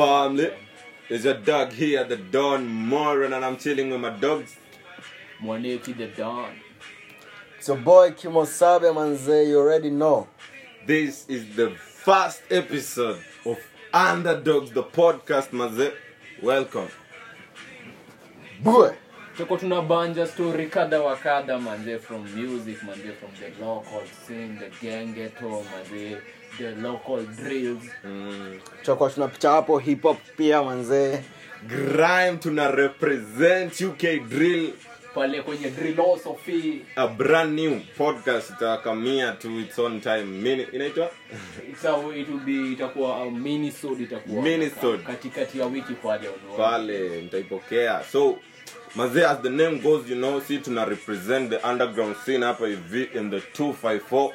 family? It's your dog here, the Don Moran, and I'm chilling with my dogs. Mwaneki the Don. It's your boy Kimosabe manze, you already know. This is the first episode of Underdogs, the podcast, maze. Welcome. Boy. Tuko tunabanja story kadha wa kadha manze from music manze from the local scene, the gang manze, the local drills. Mm. Tutakuwa tunapicha hapo hip hop pia manze. Grime tuna represent UK Drill, Pale kwenye drillosophy. a brand new podcast itakamia to its own time. Mini, inaitwa? It's a, it will be itakuwa a minisode itakuwa Minisode. katikati ya wiki pale pale nitaipokea so mazee as the name goes you know si tuna represent the underground scene hapa hivi in the 254